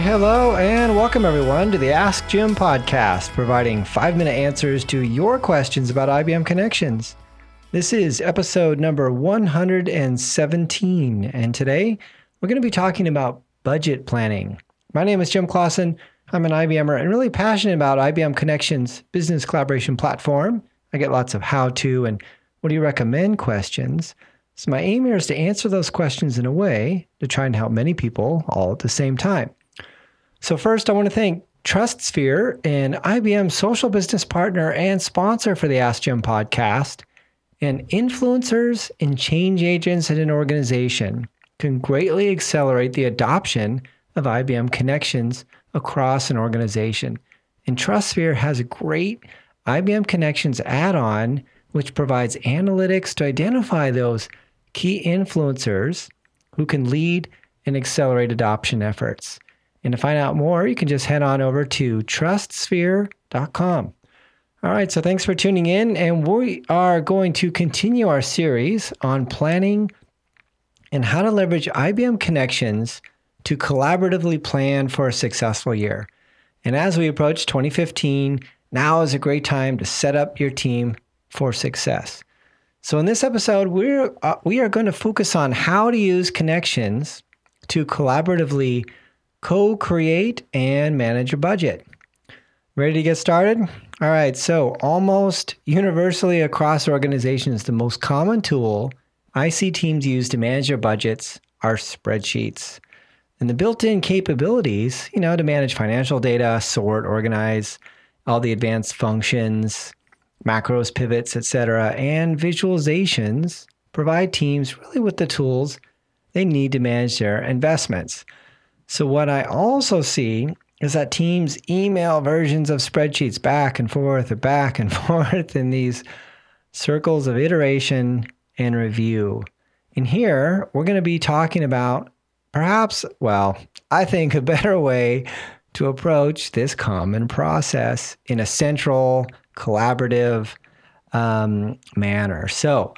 hello, and welcome everyone to the Ask Jim podcast, providing five minute answers to your questions about IBM Connections. This is episode number 117, and today we're going to be talking about budget planning. My name is Jim Clausen. I'm an IBMer and really passionate about IBM Connections business collaboration platform. I get lots of how to and what do you recommend questions. So, my aim here is to answer those questions in a way to try and help many people all at the same time. So, first, I want to thank TrustSphere, an IBM social business partner and sponsor for the Ask Jim podcast. And influencers and change agents at an organization can greatly accelerate the adoption of IBM connections across an organization. And TrustSphere has a great IBM Connections add on, which provides analytics to identify those key influencers who can lead and accelerate adoption efforts. And to find out more, you can just head on over to trustsphere.com. All right, so thanks for tuning in. And we are going to continue our series on planning and how to leverage IBM connections to collaboratively plan for a successful year. And as we approach 2015, now is a great time to set up your team for success. So in this episode, we're uh, we are going to focus on how to use connections to collaboratively co-create and manage a budget. Ready to get started? All right, so almost universally across organizations, the most common tool I see teams use to manage their budgets are spreadsheets. And the built-in capabilities, you know, to manage financial data, sort, organize, all the advanced functions, macros, pivots, etc., and visualizations provide teams really with the tools they need to manage their investments. So, what I also see is that teams email versions of spreadsheets back and forth or back and forth in these circles of iteration and review. And here we're going to be talking about perhaps, well, I think a better way to approach this common process in a central, collaborative um, manner. So,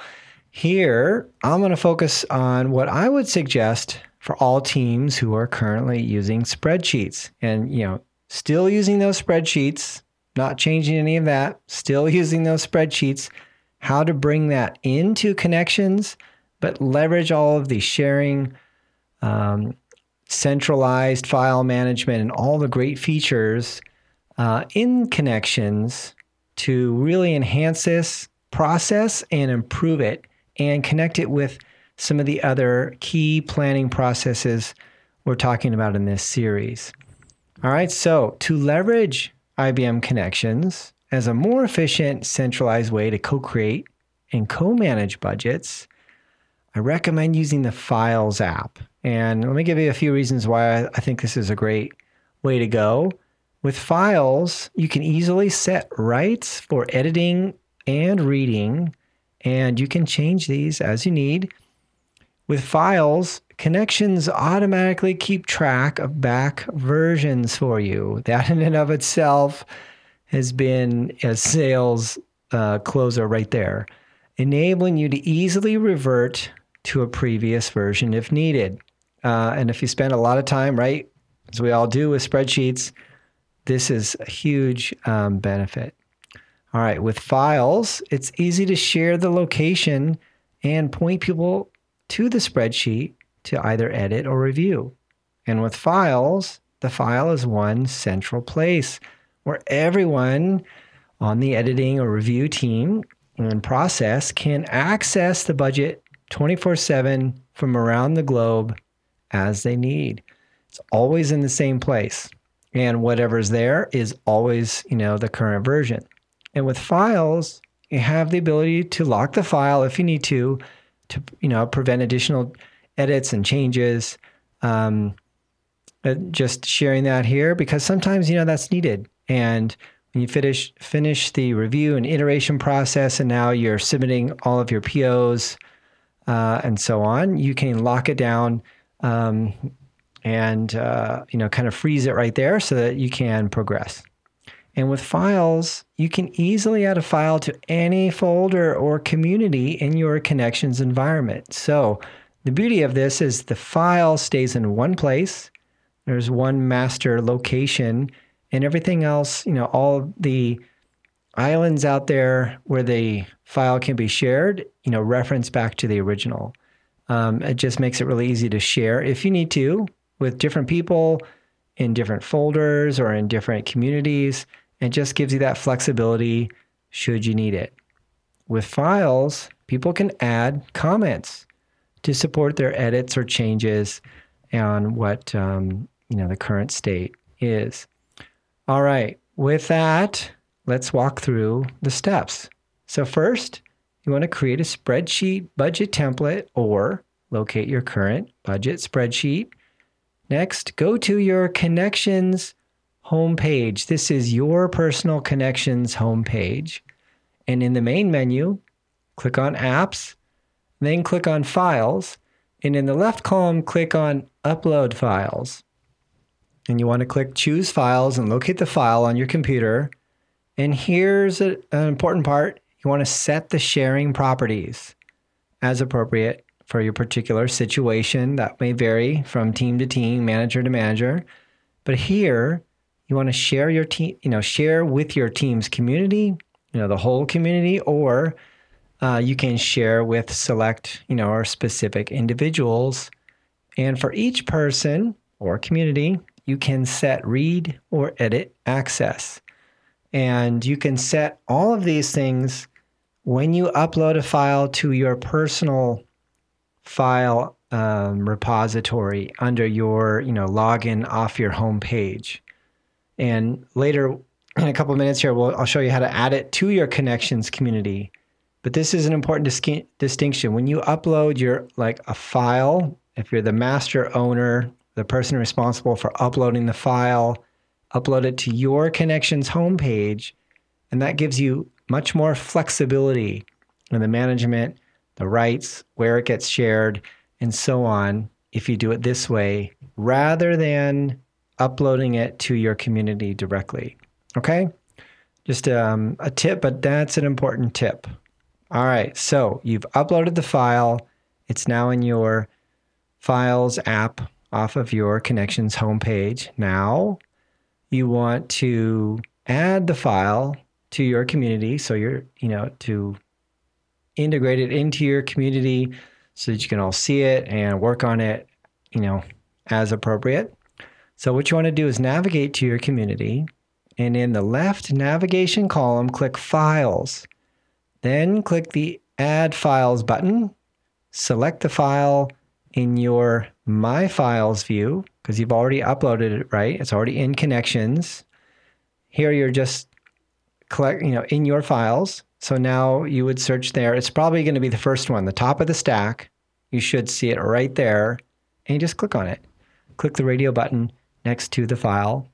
here I'm going to focus on what I would suggest for all teams who are currently using spreadsheets. And, you know, still using those spreadsheets, not changing any of that, still using those spreadsheets, how to bring that into connections, but leverage all of the sharing, um, centralized file management, and all the great features uh, in connections to really enhance this process and improve it and connect it with some of the other key planning processes we're talking about in this series. All right, so to leverage IBM connections as a more efficient, centralized way to co create and co manage budgets, I recommend using the Files app. And let me give you a few reasons why I think this is a great way to go. With Files, you can easily set rights for editing and reading, and you can change these as you need. With files, connections automatically keep track of back versions for you. That in and of itself has been a sales uh, closer right there, enabling you to easily revert to a previous version if needed. Uh, and if you spend a lot of time, right, as we all do with spreadsheets, this is a huge um, benefit. All right, with files, it's easy to share the location and point people to the spreadsheet to either edit or review. And with files, the file is one central place where everyone on the editing or review team and process can access the budget 24 7 from around the globe as they need. It's always in the same place. And whatever's there is always, you know, the current version. And with files, you have the ability to lock the file if you need to to you know prevent additional edits and changes. Um, uh, just sharing that here because sometimes you know that's needed. And when you finish finish the review and iteration process, and now you're submitting all of your POs uh, and so on, you can lock it down um, and uh, you know kind of freeze it right there so that you can progress. And with files, you can easily add a file to any folder or community in your connections environment. So the beauty of this is the file stays in one place. There's one master location, and everything else, you know, all the islands out there where the file can be shared, you know, reference back to the original. Um, it just makes it really easy to share if you need to with different people in different folders or in different communities. It just gives you that flexibility should you need it. With files, people can add comments to support their edits or changes on what um, you know the current state is. All right, with that, let's walk through the steps. So first, you want to create a spreadsheet budget template or locate your current budget spreadsheet. Next, go to your connections homepage. This is your personal connections homepage. And in the main menu, click on apps, then click on files. And in the left column, click on upload files. And you want to click choose files and locate the file on your computer. And here's a, an important part you want to set the sharing properties as appropriate for your particular situation. That may vary from team to team, manager to manager. But here, you want to share your team, you know, share with your team's community, you know, the whole community, or uh, you can share with select, you know, or specific individuals. And for each person or community, you can set read or edit access. And you can set all of these things when you upload a file to your personal file um, repository under your you know login off your home page. And later in a couple of minutes here, we'll, I'll show you how to add it to your connections community. But this is an important dis- distinction. When you upload your like a file, if you're the master owner, the person responsible for uploading the file, upload it to your connections homepage, and that gives you much more flexibility in the management, the rights, where it gets shared, and so on if you do it this way rather than uploading it to your community directly. Okay? Just um, a tip, but that's an important tip. All right, so you've uploaded the file. It's now in your Files app off of your Connections homepage. Now you want to add the file to your community. So you're, you know, to integrate it into your community so that you can all see it and work on it, you know, as appropriate. So what you want to do is navigate to your community and in the left navigation column, click Files. Then click the Add Files button. Select the file in your My Files view because you've already uploaded it, right? It's already in Connections. Here you're just collect, you know, in your files. So now you would search there. It's probably going to be the first one, the top of the stack. You should see it right there. And you just click on it. Click the radio button next to the file.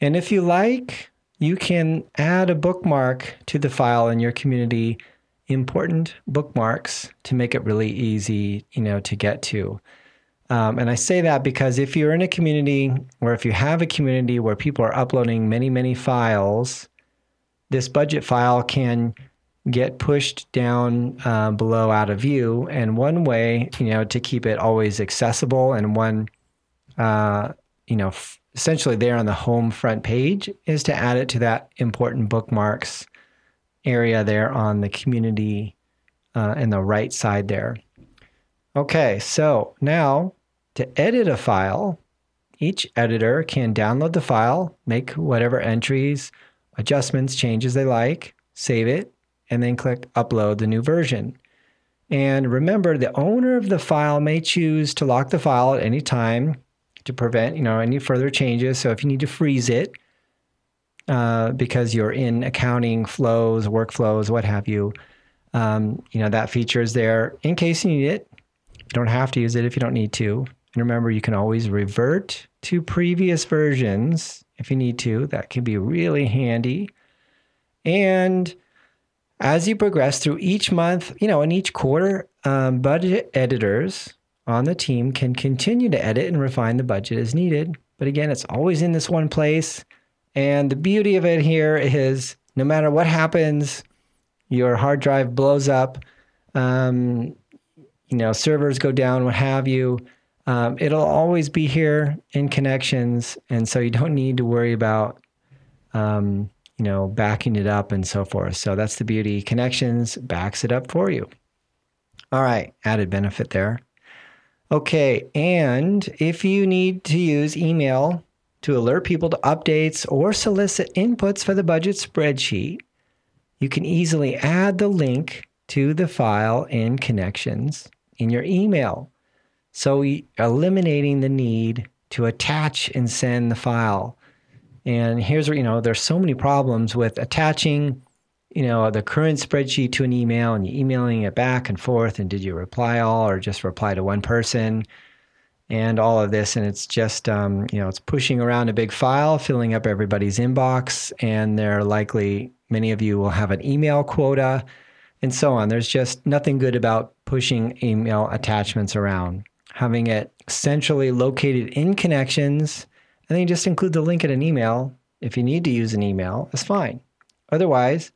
And if you like, you can add a bookmark to the file in your community, important bookmarks to make it really easy, you know, to get to. Um, and I say that because if you're in a community or if you have a community where people are uploading many, many files, this budget file can get pushed down uh, below out of view. And one way, you know, to keep it always accessible and one, uh, you know, f- essentially there on the home front page is to add it to that important bookmarks area there on the community uh, in the right side there. Okay, so now to edit a file, each editor can download the file, make whatever entries, adjustments, changes they like, save it, and then click upload the new version. And remember, the owner of the file may choose to lock the file at any time to prevent, you know, any further changes. So if you need to freeze it uh, because you're in accounting flows, workflows, what have you, um, you know, that feature is there in case you need it. You don't have to use it if you don't need to. And remember, you can always revert to previous versions if you need to. That can be really handy. And as you progress through each month, you know, in each quarter, um, budget editors on the team can continue to edit and refine the budget as needed. But again, it's always in this one place. And the beauty of it here is no matter what happens, your hard drive blows up, um, you know, servers go down, what have you, Um, it'll always be here in connections, and so you don't need to worry about, um, you know, backing it up and so forth. So that's the beauty. Connections backs it up for you. All right, added benefit there. Okay, and if you need to use email to alert people to updates or solicit inputs for the budget spreadsheet, you can easily add the link to the file in Connections in your email. So, eliminating the need to attach and send the file. And here's where, you know, there's so many problems with attaching, you know, the current spreadsheet to an email and you're emailing it back and forth. And did you reply all or just reply to one person? And all of this. And it's just, um, you know, it's pushing around a big file, filling up everybody's inbox. And they're likely, many of you will have an email quota and so on. There's just nothing good about pushing email attachments around. Having it centrally located in connections, and then you just include the link in an email. If you need to use an email, it's fine. Otherwise,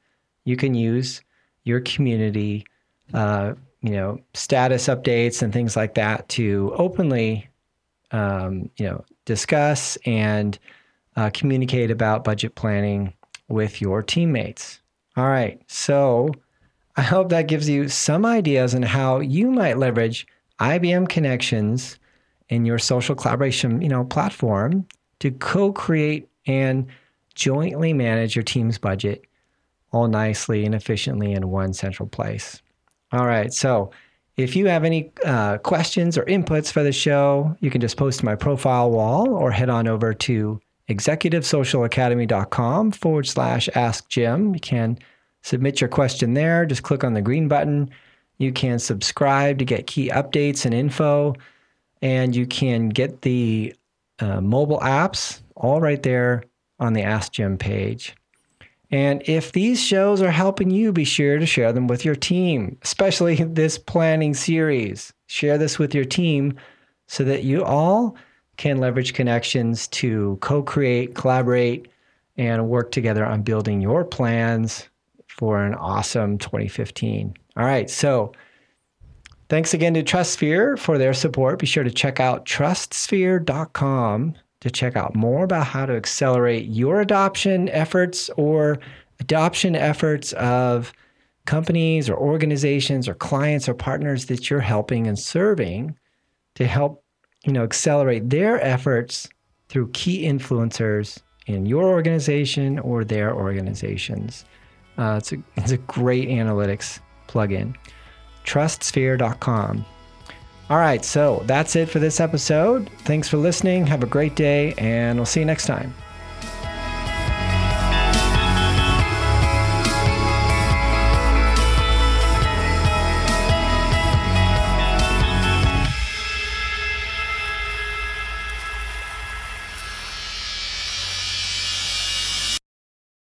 you can use your community, uh, you know, status updates and things like that to openly, um, you know, discuss and uh, communicate about budget planning with your teammates. All right, so I hope that gives you some ideas on how you might leverage IBM connections in your social collaboration, you know, platform to co-create and jointly manage your team's budget all nicely and efficiently in one central place. All right, so if you have any uh, questions or inputs for the show, you can just post to my profile wall or head on over to executivesocialacademy.com forward slash ask Jim. You can Submit your question there. Just click on the green button. You can subscribe to get key updates and info, and you can get the uh, mobile apps all right there on the Ask Jim page. And if these shows are helping you, be sure to share them with your team, especially this planning series. Share this with your team so that you all can leverage connections to co create, collaborate, and work together on building your plans for an awesome 2015. All right. So thanks again to TrustSphere for their support. Be sure to check out trustsphere.com to check out more about how to accelerate your adoption efforts or adoption efforts of companies or organizations or clients or partners that you're helping and serving to help you know accelerate their efforts through key influencers in your organization or their organizations. Uh, it's, a, it's a great analytics plugin. Trustsphere.com. All right, so that's it for this episode. Thanks for listening. Have a great day, and we'll see you next time.